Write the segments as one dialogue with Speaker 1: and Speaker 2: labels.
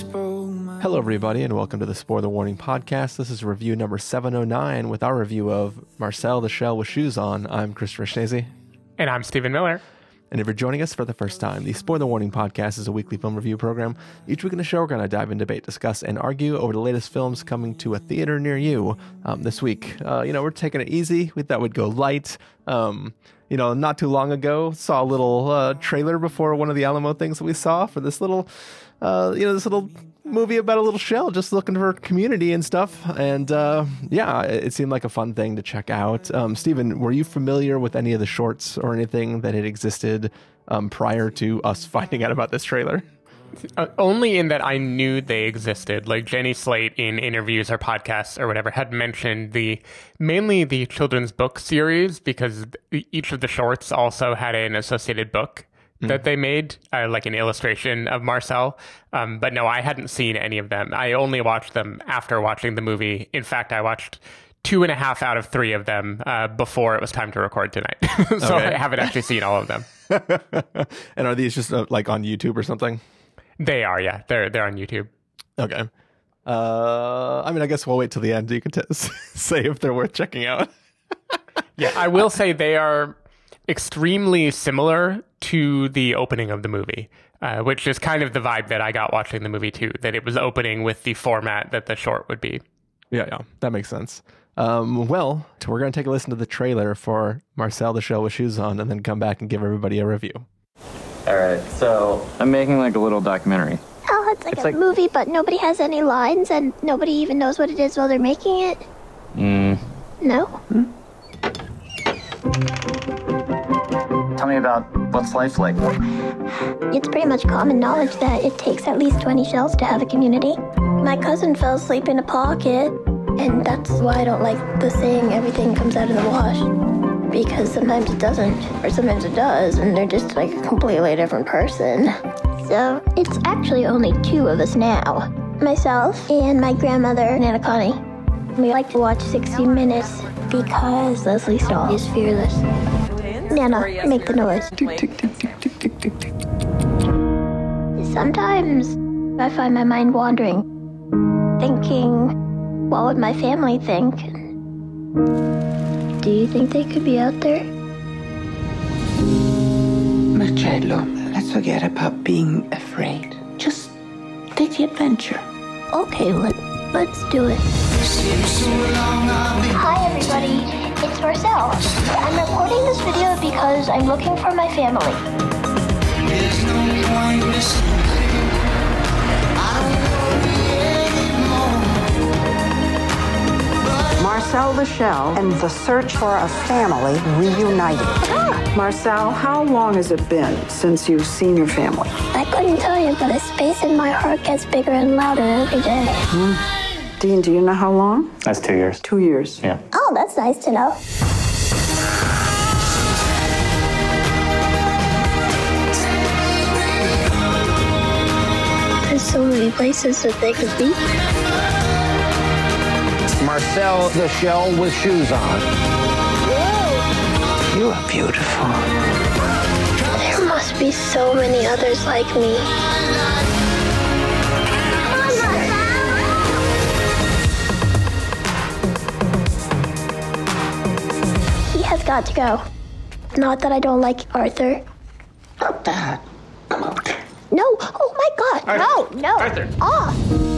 Speaker 1: Hello, everybody, and welcome to the Spoiler Warning podcast. This is review number 709 with our review of Marcel the Shell with Shoes On. I'm Christopher Schnese.
Speaker 2: And I'm Stephen Miller.
Speaker 1: And if you're joining us for the first time, the Spoiler Warning podcast is a weekly film review program. Each week in the show, we're going to dive in, debate, discuss, and argue over the latest films coming to a theater near you um, this week. Uh, you know, we're taking it easy. We thought we'd go light. Um, you know, not too long ago, saw a little uh, trailer before one of the Alamo things that we saw for this little, uh, you know, this little movie about a little shell just looking for community and stuff. And uh, yeah, it seemed like a fun thing to check out. Um, Stephen, were you familiar with any of the shorts or anything that had existed um, prior to us finding out about this trailer?
Speaker 2: Uh, only in that I knew they existed. Like Jenny Slate in interviews or podcasts or whatever had mentioned the mainly the children's book series because each of the shorts also had an associated book mm. that they made, uh, like an illustration of Marcel. Um, but no, I hadn't seen any of them. I only watched them after watching the movie. In fact, I watched two and a half out of three of them uh, before it was time to record tonight. so okay. I haven't actually seen all of them.
Speaker 1: and are these just uh, like on YouTube or something?
Speaker 2: They are, yeah. They're they're on YouTube.
Speaker 1: Okay. Uh, I mean, I guess we'll wait till the end. You can t- say if they're worth checking out.
Speaker 2: yeah, I will say they are extremely similar to the opening of the movie, uh, which is kind of the vibe that I got watching the movie too. That it was opening with the format that the short would be.
Speaker 1: Yeah, yeah, that makes sense. Um, well, we're going to take a listen to the trailer for Marcel the Shell with Shoes On, and then come back and give everybody a review.
Speaker 3: All right, so I'm making like a little documentary.
Speaker 4: Oh, it's like it's a like... movie, but nobody has any lines, and nobody even knows what it is while they're making it.
Speaker 3: Hmm.
Speaker 4: No.
Speaker 3: Hmm? Tell me about what's life like.
Speaker 4: It's pretty much common knowledge that it takes at least 20 shells to have a community. My cousin fell asleep in a pocket, and that's why I don't like the saying everything comes out of the wash. Because sometimes it doesn't, or sometimes it does, and they're just like a completely different person. So it's actually only two of us now myself and my grandmother, Nana Connie. We like to watch 60 Minutes because Lesley Stahl is fearless. Nana, make the noise. Sometimes I find my mind wandering, thinking, what would my family think? Do you think they could be out there?
Speaker 5: Marcello, let's forget about being afraid. Just take the adventure.
Speaker 4: Okay, let, let's do it. Hi, everybody. It's Marcel. I'm recording this video because I'm looking for my family.
Speaker 6: Marcel the Shell and the search for a family reunited. Ah. Marcel, how long has it been since you've seen your family?
Speaker 4: I couldn't tell you, but the space in my heart gets bigger and louder every day.
Speaker 6: Mm. Dean, do you know how long?
Speaker 3: That's two years.
Speaker 6: Two years.
Speaker 3: Yeah.
Speaker 4: Oh, that's nice to know. There's so many places that they could be.
Speaker 7: Marcel the shell with shoes on.
Speaker 4: Whoa.
Speaker 5: You are beautiful.
Speaker 4: There must be so many others like me. Got to go. Not that I don't like Arthur.
Speaker 5: Not that.
Speaker 4: No! Oh my god! Arthur. No! No!
Speaker 2: Arthur!
Speaker 4: Off!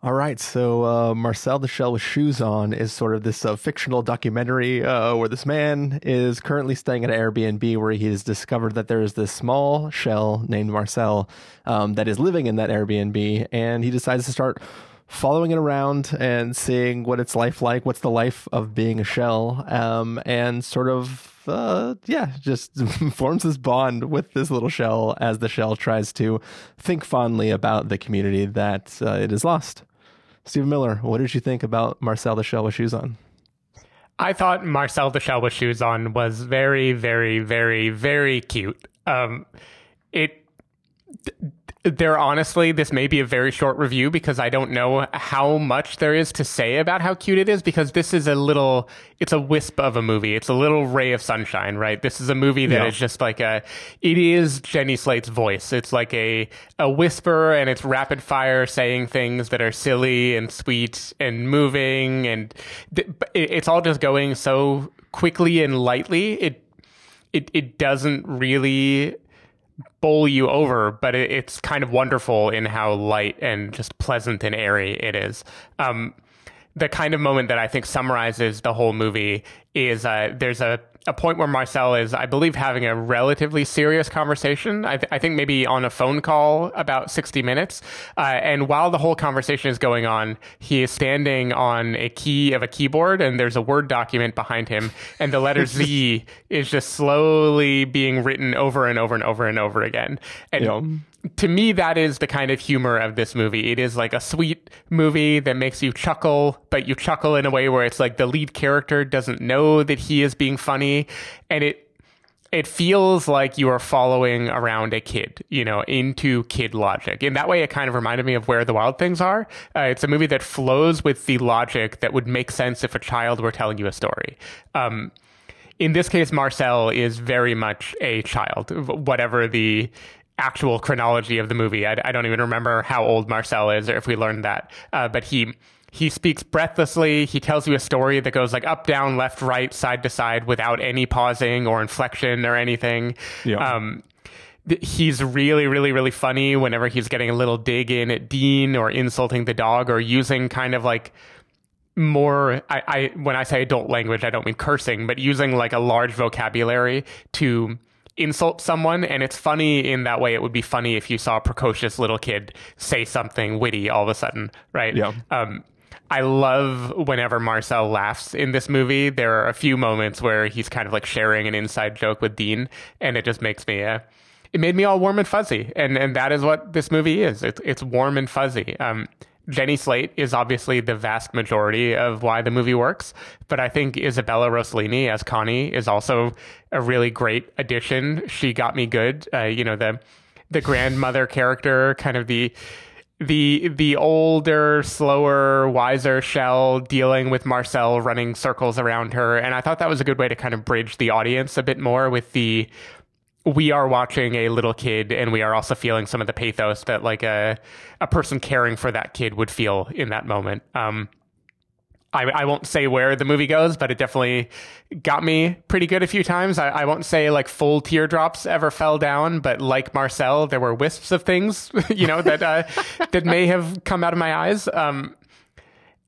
Speaker 1: All right, so uh, Marcel the Shell with Shoes On is sort of this uh, fictional documentary uh, where this man is currently staying at an Airbnb where he has discovered that there is this small shell named Marcel um, that is living in that Airbnb, and he decides to start following it around and seeing what its life like, what's the life of being a shell, um, and sort of uh, yeah, just forms this bond with this little shell as the shell tries to think fondly about the community that uh, it has lost. Stephen Miller, what did you think about Marcel the Shell with Shoes On?
Speaker 2: I thought Marcel the Shell with Shoes On was very, very, very, very cute. Um, it there honestly this may be a very short review because i don't know how much there is to say about how cute it is because this is a little it's a wisp of a movie. It's a little ray of sunshine right? This is a movie that
Speaker 1: Yeah.
Speaker 2: is just like a it is jenny slate's voice. It's like a a whisper and it's rapid fire saying things that are silly and sweet and moving and th- it's all just going so quickly and lightly. It it it doesn't really bowl you over, but it, it's kind of wonderful in how light and just pleasant and airy it is. Um, the kind of moment that I think summarizes the whole movie is uh, there's a, a point where Marcel is, I believe, having a relatively serious conversation. I, th- I think maybe on a phone call about 60 minutes. Uh, and while the whole conversation is going on, he is standing on a key of a keyboard and there's a Word document behind him. And the letter Z is just slowly being written over and over and over and over again. And
Speaker 1: Yeah.
Speaker 2: To me, that is the kind of humor of this movie. It is like a sweet movie that makes you chuckle, but you chuckle in a way where it's like the lead character doesn't know that he is being funny, and it it feels like you are following around a kid, you know, into kid logic. In that way, it kind of reminded me of Where the Wild Things Are. Uh, it's a movie that flows with the logic that would make sense if a child were telling you a story. Um, in this case, Marcel is very much a child, whatever the actual chronology of the movie. I, I don't even remember how old Marcel is or if we learned that. Uh, but he he speaks breathlessly. He tells you a story that goes like up, down, left, right, side to side without any pausing or inflection or anything.
Speaker 1: Yeah.
Speaker 2: Um, th- he's really, really, really funny whenever he's getting a little dig in at Dean or insulting the dog or using kind of like more I, I when I say adult language, I don't mean cursing, but using like a large vocabulary to insult someone and it's funny in that way it would be funny if you saw a precocious little kid say something witty all of a sudden right
Speaker 1: Yeah.
Speaker 2: um I love whenever Marcel laughs in this movie. There are a few moments where he's kind of like sharing an inside joke with Dean, and it just makes me, uh, it made me all warm and fuzzy. And and that is what this movie is. It's it's warm and fuzzy. Um, Jenny Slate is obviously the vast majority of why the movie works, but I think Isabella Rossellini as Connie is also a really great addition. She got me good. Uh, you know the the grandmother character, kind of the the the older, slower, wiser Shell dealing with Marcel running circles around her, and I thought that was a good way to kind of bridge the audience a bit more with the we are watching a little kid and we are also feeling some of the pathos that like a a person caring for that kid would feel in that moment. Um, I, I won't say where the movie goes, but it definitely got me pretty good a few times. I, I won't say like full teardrops ever fell down, but like Marcel, there were wisps of things, you know, that uh, that may have come out of my eyes. Um,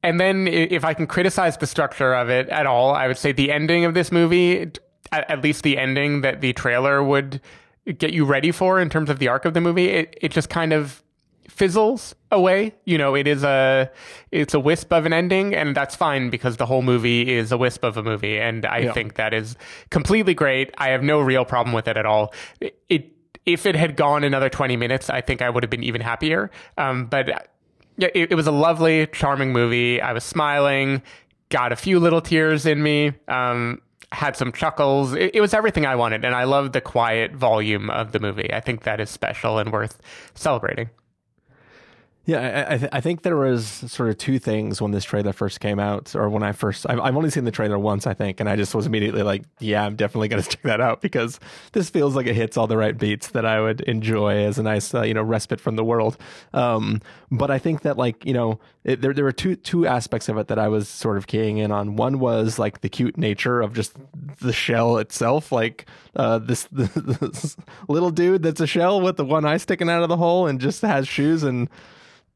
Speaker 2: and then if I can criticize the structure of it at all, I would say the ending of this movie, at, at least the ending that the trailer would get you ready for in terms of the arc of the movie, it, it just kind of fizzles away. You know, it is a it's a wisp of an ending, and that's fine because the whole movie is a wisp of a movie, and I
Speaker 1: Yeah.
Speaker 2: think that is completely great. I have no real problem with it at all. It, it if it had gone another twenty minutes, I think I would have been even happier. Um, but yeah, it, it was a lovely, charming movie. I was smiling, got a few little tears in me. Um, had some chuckles. It, it was everything I wanted, and I love the quiet volume of the movie. I think that is special and worth celebrating.
Speaker 1: Yeah, I, I, th- I think there was sort of two things when this trailer first came out, or when I first. I've, I've only seen the trailer once, I think, and I just was immediately like, "Yeah, I'm definitely going to check that out because this feels like it hits all the right beats that I would enjoy as a nice, uh, you know, respite from the world." Um, but I think that, like, you know, it, there there were two two aspects of it that I was sort of keying in on. One was like the cute nature of just the shell itself, like uh, this, this little dude that's a shell with the one eye sticking out of the hole and just has shoes and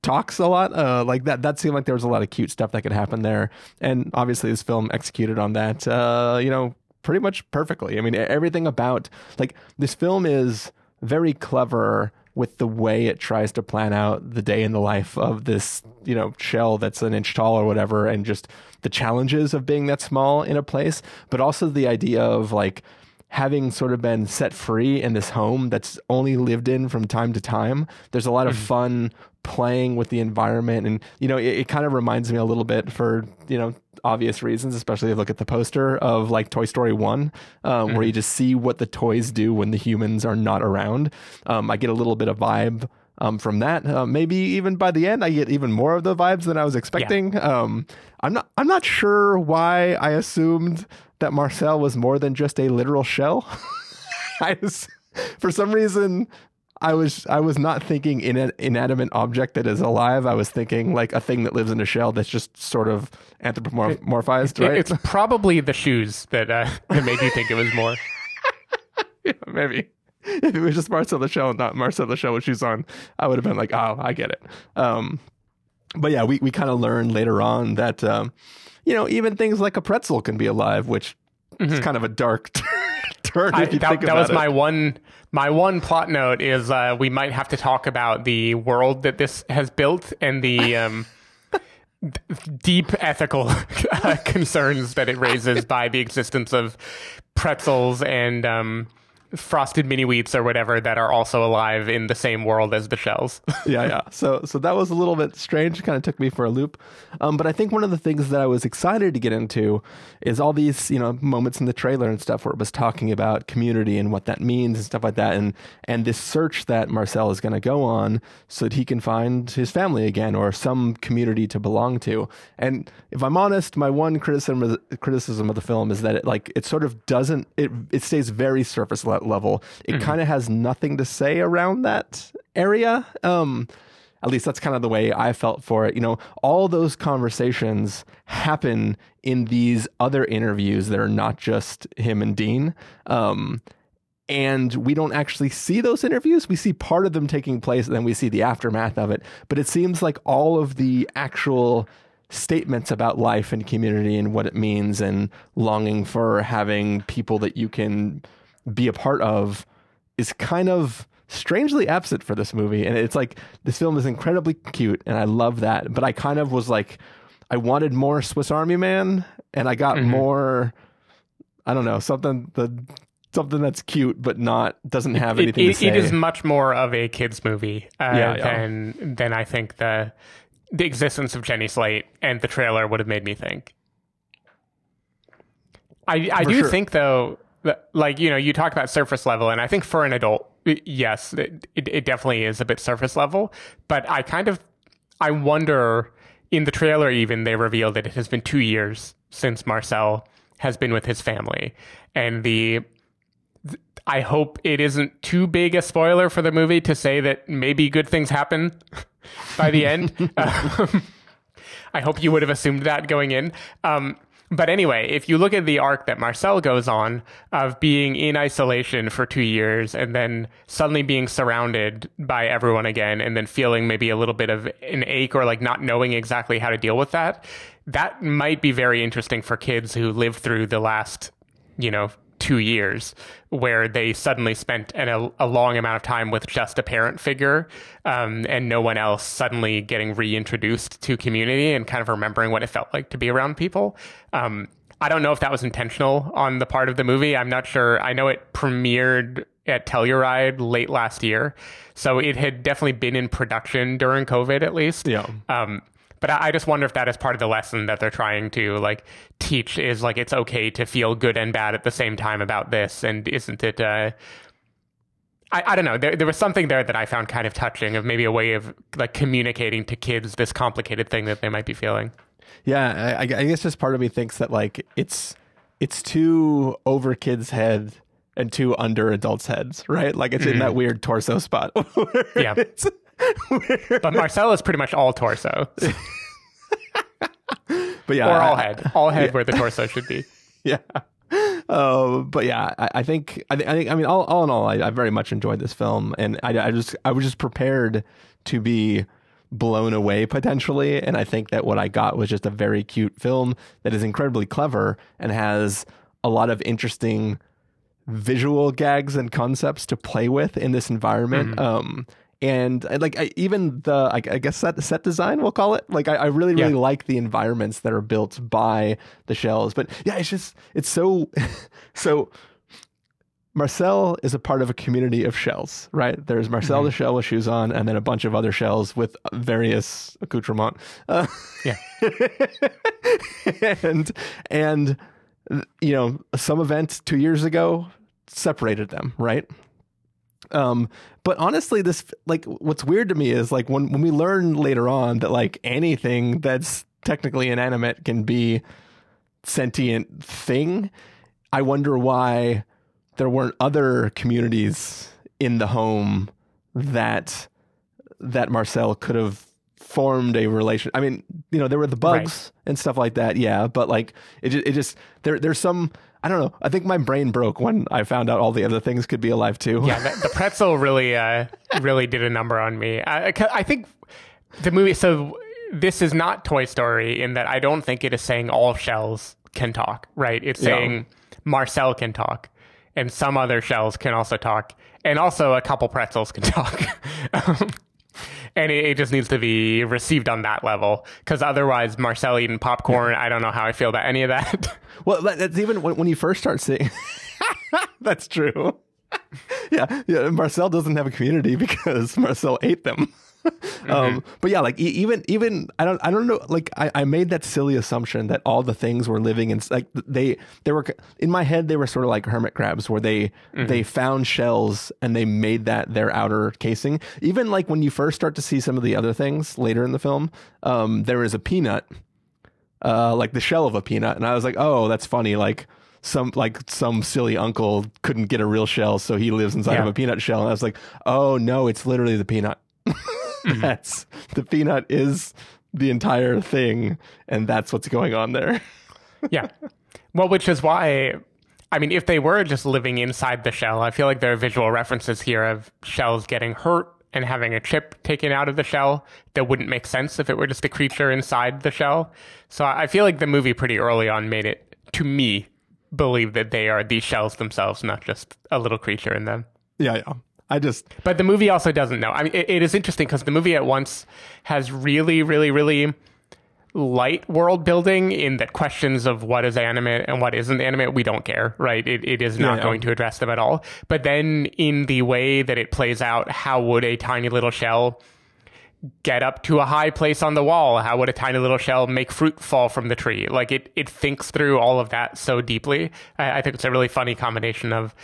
Speaker 1: talks a lot uh like that that seemed like there was a lot of cute stuff that could happen there and obviously this film executed on that uh you know pretty much perfectly i mean everything about like this film is very clever with the way it tries to plan out the day in the life of this you know shell that's an inch tall or whatever and just the challenges of being that small in a place but also the idea of like having sort of been set free in this home that's only lived in from time to time, there's a lot of mm-hmm. fun playing with the environment. And, you know, it, it kind of reminds me a little bit for, you know, obvious reasons, especially if you look at the poster of like Toy Story 1, um, where you just see what the toys do when the humans are not around. Um, I get a little bit of vibe um, from that. Uh, maybe even by the end, I get even more of the vibes than I was expecting. Um, I'm not. I'm not sure why I assumed that Marcel was more than just a literal shell. I was, for some reason, I was I was not thinking in an inanimate object that is alive. I was thinking like a thing that lives in a shell that's just sort of anthropomorphized,
Speaker 2: It-
Speaker 1: right?
Speaker 2: It's probably the shoes that uh, that made you think it was more.
Speaker 1: Yeah, maybe. If it was just Marcel the Shell and not Marcel the Shell with shoes on, I would have been like, oh, I get it. Um, but yeah, we, we kind of learned later on that, um, you know, even things like a pretzel can be alive, which is kind of a dark turn
Speaker 2: Mm-hmm. I, that that was
Speaker 1: it.
Speaker 2: my one my one plot note is uh, we might have to talk about the world that this has built and the um, deep ethical uh, concerns that it raises by the existence of pretzels and um, frosted mini wheats or whatever that are also alive in the same world as the shells.
Speaker 1: yeah, yeah. So, so that was a little bit strange. Kind of took me for a loop. Um, but I think one of the things that I was excited to get into is all these, you know, moments in the trailer and stuff where it was talking about community and what that means and stuff like that, and and this search that Marcel is going to go on so that he can find his family again or some community to belong to. And if I'm honest, my one criticism criticism of the film is that it like it sort of doesn't it it stays very surface le- level. It kind of has nothing to say around that area. Um, at least that's kind of the way I felt for it. You know, all those conversations happen in these other interviews that are not just him and Dean. Um, and we don't actually see those interviews. We see part of them taking place, and then we see the aftermath of it. But it seems like all of the actual statements about life and community and what it means and longing for having people that you can be a part of is kind of strangely absent for this movie. And it's like this film is incredibly cute, and I love that. But I kind of was like, I wanted more Swiss Army Man, and I got more. I don't know something the something that's cute but not doesn't have
Speaker 2: It-
Speaker 1: anything
Speaker 2: it-
Speaker 1: to say.
Speaker 2: it is much more of a kids movie uh,
Speaker 1: Yeah, yeah.
Speaker 2: than than I think the the existence of Jenny Slate and the trailer would have made me think. I I
Speaker 1: For
Speaker 2: do
Speaker 1: sure.
Speaker 2: think though, like you know, you talk about surface level, and I think for an adult, yes, it, it, it definitely is a bit surface level. But I kind of I wonder in the trailer even they reveal that it has been two years since Marcel has been with his family, and the I hope it isn't too big a spoiler for the movie to say that maybe good things happen by the end. um, I hope you would have assumed that going in. Um, but anyway, if you look at the arc that Marcel goes on of being in isolation for two years and then suddenly being surrounded by everyone again and then feeling maybe a little bit of an ache or like not knowing exactly how to deal with that, that might be very interesting for kids who live through the last, you know, two years where they suddenly spent an, a, a long amount of time with just a parent figure um, and no one else suddenly getting reintroduced to community and kind of remembering what it felt like to be around people. Um, I don't know if that was intentional on the part of the movie. I'm not sure. I know it premiered at Telluride late last year, so it had definitely been in production during COVID at least.
Speaker 1: Yeah.
Speaker 2: Um, but I, I just wonder if that is part of the lesson that they're trying to like teach is like it's okay to feel good and bad at the same time about this, and isn't it? Uh, I, I don't know. There, there was something there that I found kind of touching of maybe a way of like communicating to kids this complicated thing that they might be feeling.
Speaker 1: Yeah, I, I guess just part of me thinks that like it's it's too over kids' head and too under adults' heads, right? Like it's in that weird torso spot.
Speaker 2: Yeah.
Speaker 1: it's-
Speaker 2: But Marcel is pretty much all torso
Speaker 1: but yeah,
Speaker 2: or all
Speaker 1: I-
Speaker 2: head, all head where the torso should be.
Speaker 1: yeah. Uh, but yeah, I, I think I, thi- I think I mean all, all in all, I, I very much enjoyed this film, and I, I just I was just prepared to be blown away potentially, and I think that what I got was just a very cute film that is incredibly clever and has a lot of interesting visual gags and concepts to play with in this environment. Um, and like I, even the I, I guess set set design we'll call it. Like I, I really really
Speaker 2: Yeah.
Speaker 1: like the environments that are built by the shells. But yeah, it's just it's so so. Marcel is a part of a community of shells, right? There's Marcel the shell with shoes on, and then a bunch of other shells with various accoutrement. Uh,
Speaker 2: Yeah.
Speaker 1: and and you know some event two years ago separated them right Um, but honestly, this like what's weird to me is like when when we learn later on that like anything that's technically inanimate can be sentient thing. I wonder why there weren't other communities in the home that that Marcel could have formed a relation. I mean, you know, there were the bugs and stuff like that. Yeah, but like it it just there there's some I don't know. I think my brain broke when I found out all the other things could be alive too.
Speaker 2: Yeah, the, the pretzel really, uh, really did a number on me. I, I think the movie. So this is not Toy Story in that I don't think it is saying all shells can talk. Right? It's
Speaker 1: Yeah.
Speaker 2: saying Marcel can talk, and some other shells can also talk, and also a couple pretzels can talk. Um, and it, it just needs to be received on that level because otherwise, Marcel eating popcorn. I don't know how I feel about any of that.
Speaker 1: Well, that's even when, when you first start seeing. that's true. yeah, yeah. Marcel doesn't have a community because Marcel ate them. um, but yeah, like even even I don't I don't know. Like I, I made that silly assumption that all the things were living in like they they were in my head they were sort of like hermit crabs where they they found shells and they made that their outer casing. Even like when you first start to see some of the other things later in the film, um, there is a peanut uh, like the shell of a peanut, and I was like, oh, that's funny. Like some like some silly uncle couldn't get a real shell, so he lives inside of a peanut shell. And I was like, oh no, it's literally the peanut. Hmm. that's the peanut is the entire thing, and that's what's going on there.
Speaker 2: Yeah. Well, which is why, I mean, if they were just living inside the shell, I feel like there are visual references here of shells getting hurt and having a chip taken out of the shell that wouldn't make sense if it were just a creature inside the shell. So I feel like the movie pretty early on made it, to me, believe that they are these shells themselves, not just a little creature in them.
Speaker 1: yeah, yeah. I just
Speaker 2: But the movie also doesn't know. I mean, it, it is interesting because the movie at once has really, really, really light world building in that questions of what is animate and what isn't animate, we don't care, right? It, it is not
Speaker 1: Yeah.
Speaker 2: going to address them at all. But then in the way that it plays out, how would a tiny little shell get up to a high place on the wall? How would a tiny little shell make fruit fall from the tree? Like it, it thinks through all of that so deeply. I, I think it's a really funny combination of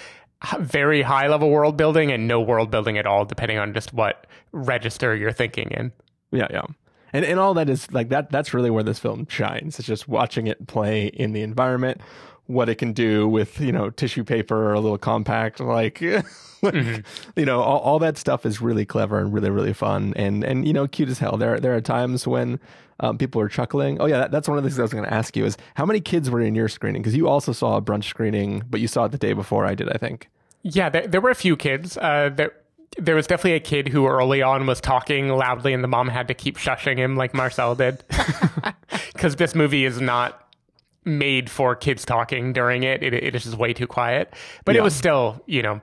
Speaker 2: very high level world building and no world building at all, depending on just what register you're thinking in.
Speaker 1: Yeah, yeah. And and all that is like that that's really where this film shines. It's just watching it play in the environment, what it can do with, you know, tissue paper or a little compact like mm-hmm. you know, all, all that stuff is really clever and really really fun and and you know, cute as hell. There there are times when um, people are chuckling. Oh yeah, that, that's one of the things I was going to ask you is how many kids were in your screening because you also saw a brunch screening, but you saw it the day before I did, I think.
Speaker 2: Yeah, there, there were a few kids. Uh, there, there was definitely a kid who early on was talking loudly, and the mom had to keep shushing him like Marcel did, because this movie is not made for kids talking during it. It, it is just way too quiet. But it was still, you know,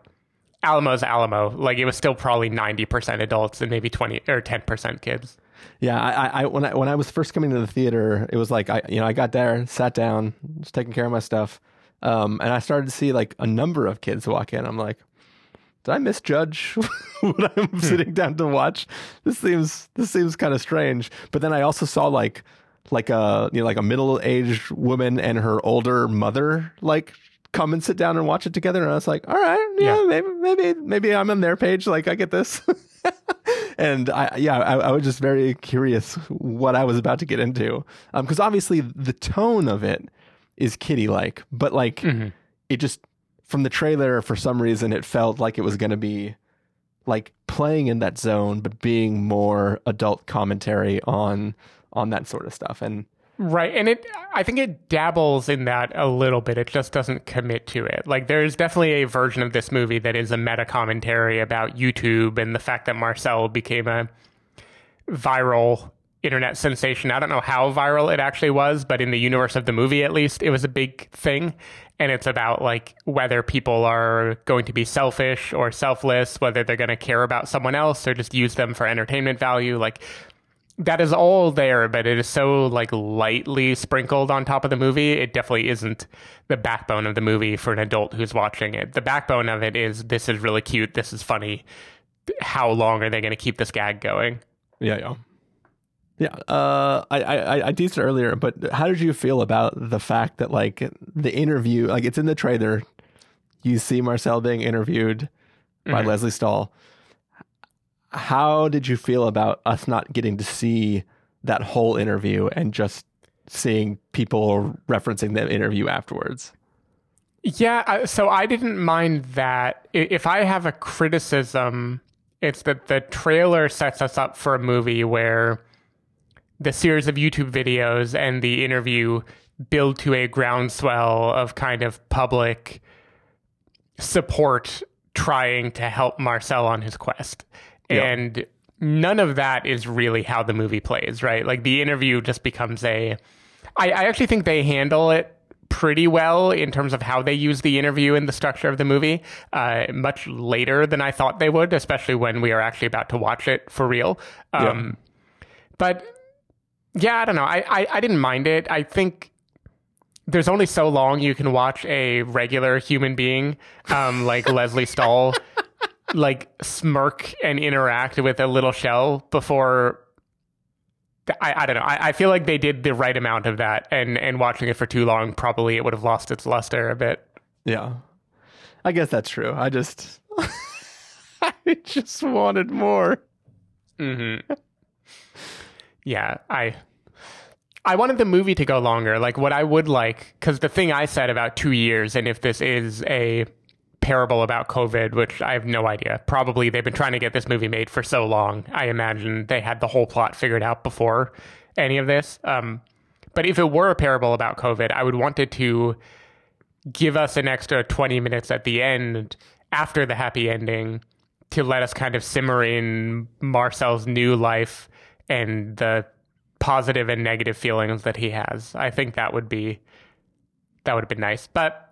Speaker 2: Alamo's Alamo. Like it was still probably ninety percent adults and maybe twenty or ten percent kids.
Speaker 1: Yeah, I, I, when I when I was first coming to the theater, it was like I you know I got there, sat down, was taking care of my stuff, um, and I started to see like a number of kids walk in. I'm like, did I misjudge what I'm sitting down to watch? This seems this seems kind of strange. But then I also saw like like a you know like a middle aged woman and her older mother like come and sit down and watch it together, and I was like, all right, yeah,
Speaker 2: Yeah.
Speaker 1: maybe maybe maybe I'm on their page, like I get this. and I, yeah, I, I was just very curious what I was about to get into, um, because obviously the tone of it is kitty like, but like mm-hmm. it just from the trailer for some reason it felt like it was going to be like playing in that zone, but being more adult commentary on on that sort of stuff, and
Speaker 2: Right. And it I think it dabbles in that a little bit. It just doesn't commit to it. Like there's definitely a version of this movie that is a meta commentary about YouTube and the fact that Marcel became a viral internet sensation. I don't know how viral it actually was, but in the universe of the movie at least, it was a big thing. And it's about like whether people are going to be selfish or selfless, whether they're going to care about someone else or just use them for entertainment value. Like that is all there, but it is so like lightly sprinkled on top of the movie. It definitely isn't the backbone of the movie for an adult who's watching it. The backbone of it is this is really cute, this is funny. How long are they going to keep this gag going?
Speaker 1: yeah, yeah. Yeah, uh, I, I I teased it earlier, but how did you feel about the fact that like the interview, like it's in the trailer, you see Marcel being interviewed, by Lesley Stahl. How did you feel about us not getting to see that whole interview and just seeing people referencing the interview afterwards?
Speaker 2: Yeah, so I didn't mind that. If I have a criticism, it's that the trailer sets us up for a movie where the series of YouTube videos and the interview build to a groundswell of kind of public support trying to help Marcel on his quest.
Speaker 1: Yeah.
Speaker 2: And none of that is really how the movie plays, right? Like the interview just becomes a. I, I actually think they handle it pretty well in terms of how they use the interview in the structure of the movie, uh, much later than I thought they would, especially when we are actually about to watch it for real. Um, But yeah, I don't know. I, I, I didn't mind it. I think there's only so long you can watch a regular human being um, like Lesley Stahl like smirk and interact with a little shell before I, I don't know. I, I feel like they did the right amount of that and, and watching it for too long probably it would have lost its luster a bit.
Speaker 1: Yeah. I guess that's true. I just I just wanted more. Mm-hmm.
Speaker 2: Yeah, I I wanted the movie to go longer. Like what I would like, because the thing I said about two years, and if this is a parable about COVID, which I have no idea. Probably they've been trying to get this movie made for so long. I imagine they had the whole plot figured out before any of this. Um, but if it were a parable about COVID, I would want it to give us an extra 20 minutes at the end after the happy ending to let us kind of simmer in Marcel's new life and the positive and negative feelings that he has. I think that would be that would have been nice. But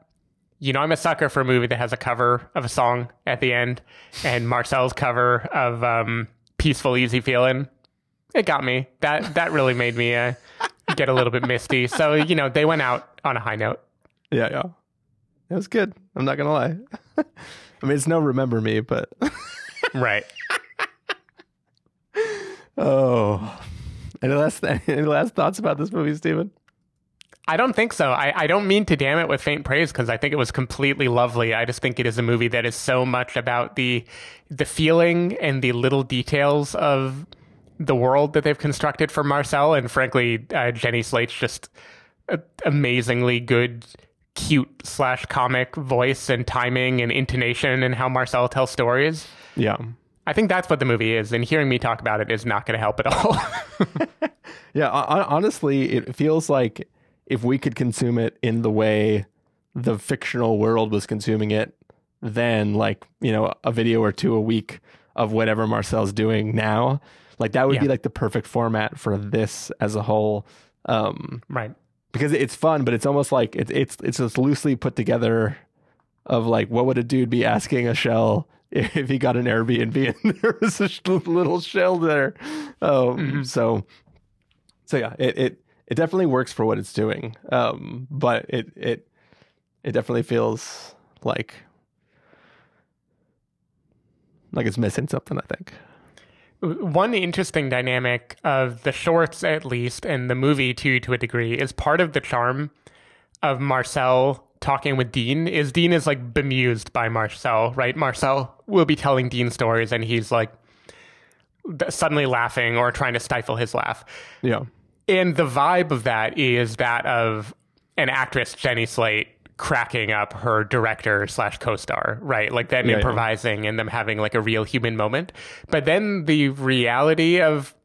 Speaker 2: you know, I'm a sucker for a movie that has a cover of a song at the end, and Marcel's cover of um, "Peaceful Easy Feeling." It got me. That that really made me uh, get a little bit misty. So you know, they went out on a high note.
Speaker 1: Yeah, yeah. It was good. I'm not gonna lie. I mean, it's no remember me, but
Speaker 2: Right.
Speaker 1: oh, any last any last thoughts about this movie, Stephen?
Speaker 2: I don't think so. I, I don't mean to damn it with faint praise because I think it was completely lovely. I just think it is a movie that is so much about the the feeling and the little details of the world that they've constructed for Marcel. And frankly, uh, Jenny Slate's just a amazingly good, cute slash comic voice and timing and intonation and how Marcel tells stories.
Speaker 1: Yeah,
Speaker 2: I think that's what the movie is. And hearing me talk about it is not going to help at all.
Speaker 1: yeah. hon- Honestly, it feels like if we could consume it in the way the fictional world was consuming it, then like you know a video or two a week of whatever Marcel's doing now, like that would be like the perfect format for this as a whole. Um,
Speaker 2: right.
Speaker 1: because it's fun, but it's almost like it's it's it's just loosely put together of like what would a dude be asking a shell if he got an Airbnb and there was a little shell there. Um, So so yeah, it, it it definitely works for what it's doing. Um, but it it it definitely feels like like it's missing something. I think.
Speaker 2: One interesting dynamic of the shorts, at least, and the movie too, to a degree, is part of the charm of Marcel talking with Dean. Is Dean is like bemused by Marcel, right? Marcel will be telling Dean stories, and he's like suddenly laughing or trying to stifle his laugh.
Speaker 1: Yeah.
Speaker 2: And the vibe of that is that of an actress, Jenny Slate, cracking up her director slash co-star, right? Like them
Speaker 1: Yeah, yeah.
Speaker 2: improvising and them having like a real human moment. But then the reality of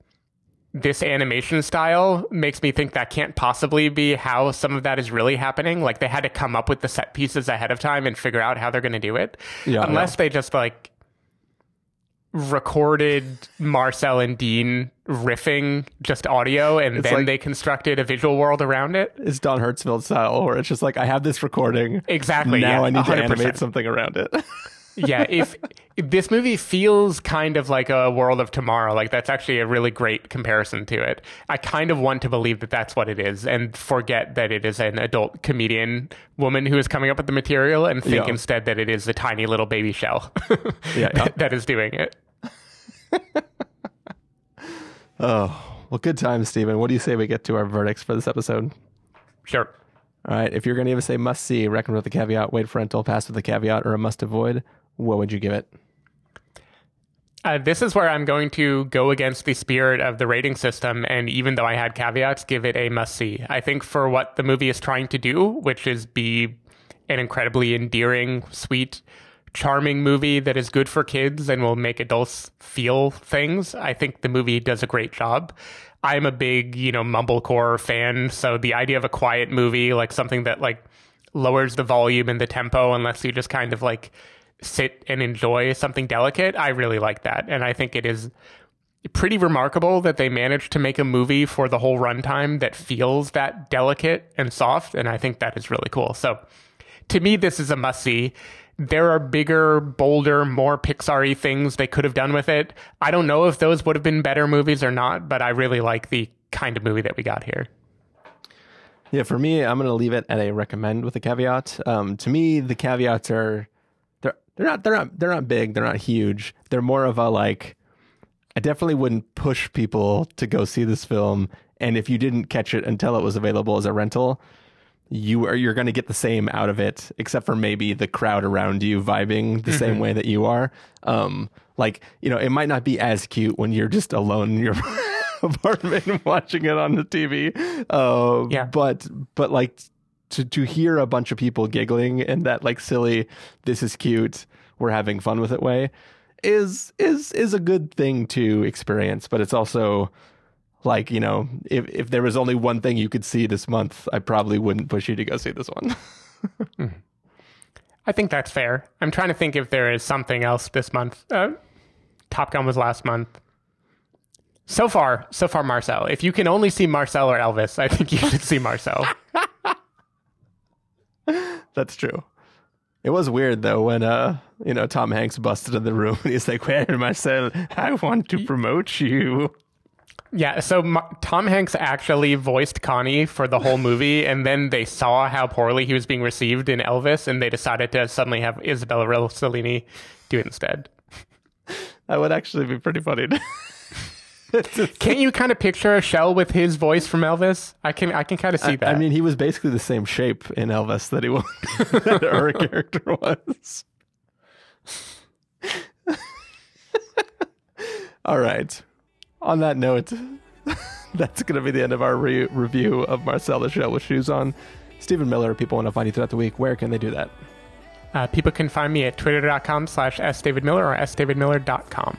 Speaker 2: this animation style makes me think that can't possibly be how some of that is really happening. Like they had to come up with the set pieces ahead of time and figure out how they're going to do it.
Speaker 1: Yeah,
Speaker 2: Unless
Speaker 1: yeah.
Speaker 2: they just like recorded Marcel and Dean riffing just audio and then
Speaker 1: like-
Speaker 2: they constructed a visual world around it.
Speaker 1: It's Don Hertzfeldt style, where it's just like I have this recording.
Speaker 2: Exactly.
Speaker 1: Now
Speaker 2: yeah,
Speaker 1: I need to
Speaker 2: 100%.
Speaker 1: animate something around it.
Speaker 2: yeah, if, if this movie feels kind of like a world of tomorrow, like that's actually a really great comparison to it. I kind of want to believe that that's what it is and forget that it is an adult comedian woman who is coming up with the material and think
Speaker 1: Yeah.
Speaker 2: instead that it is a tiny little baby shell
Speaker 1: Yeah, yeah.
Speaker 2: that is doing it.
Speaker 1: Oh, well, good times, Stephen. What do you say we get to our verdicts for this episode?
Speaker 2: Sure.
Speaker 1: All right. If you're going to us a must see, recommend with a caveat, wait for rental, pass with a caveat, or a must avoid, what would you give it?
Speaker 2: Uh, this is where I'm going to go against the spirit of the rating system, and even though I had caveats, give it a must see. I think for what the movie is trying to do, which is be an incredibly endearing, sweet, charming movie that is good for kids and will make adults feel things, I think the movie does a great job. I'm a big, you know, mumblecore fan, so the idea of a quiet movie, like something that like lowers the volume and the tempo unless you just kind of like sit and enjoy something delicate, I really like that. And I think it is pretty remarkable that they managed to make a movie for the whole runtime that feels that delicate and soft. And I think that is really cool. So to me, this is a must see. There are bigger, bolder, more Pixar y things they could have done with it. I don't know if those would have been better movies or not, but I really like the kind of movie that we got here.
Speaker 1: Yeah, for me, I'm going to leave it at a recommend with a caveat. Um, to me, the caveats are they're they're not they're not they're not big, they're not huge. They're more of a like I definitely wouldn't push people to go see this film and if you didn't catch it until it was available as a rental, you are you're going to get the same out of it except for maybe the crowd around you vibing the same way that you are. Um like, you know, it might not be as cute when you're just alone in your apartment watching it on the TV. Uh,
Speaker 2: Yeah.
Speaker 1: But but like to to hear a bunch of people giggling in that like silly, this is cute, we're having fun with it way, is is is a good thing to experience. But it's also like you know, if if there was only one thing you could see this month, I probably wouldn't push you to go see this one.
Speaker 2: I think that's fair. I'm trying to think if there is something else this month. Uh, Top Gun was last month. So far, so far, Marcel. If you can only see Marcel or Elvis, I think you should see Marcel.
Speaker 1: That's true. It was weird though when uh you know Tom Hanks busted in the room and he's like, "Well, Marcel, I want to promote you."
Speaker 2: Yeah, so Tom Hanks actually voiced Connie for the whole movie, and then they saw how poorly he was being received in Elvis, and they decided to suddenly have Isabella Rossellini do it instead.
Speaker 1: That would actually be pretty funny.
Speaker 2: Can't you kind of picture a shell with his voice from Elvis? I can, I can kind of see that.
Speaker 1: I mean, he was basically the same shape in Elvis that he was that her character was. All right. On that note, that's going to be the end of our re- review of Marcel the Shell with Shoes On. Stephen Miller, people want to find you throughout the week. Where can they do that?
Speaker 2: Uh, people can find me at twitter.com slash sdavidmiller or sdavidmiller.com.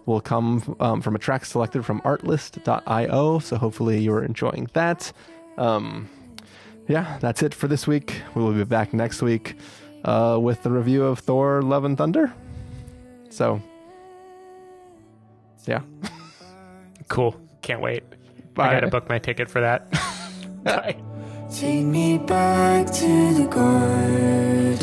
Speaker 1: will come um, from a track selected from artlist.io. So hopefully you're enjoying that. Um, yeah, that's it for this week. We will be back next week uh, with the review of Thor: Love and Thunder. So, yeah.
Speaker 2: Cool. Can't wait.
Speaker 1: Bye.
Speaker 2: I got to book my ticket for that. Bye.
Speaker 8: Take me back to the garden.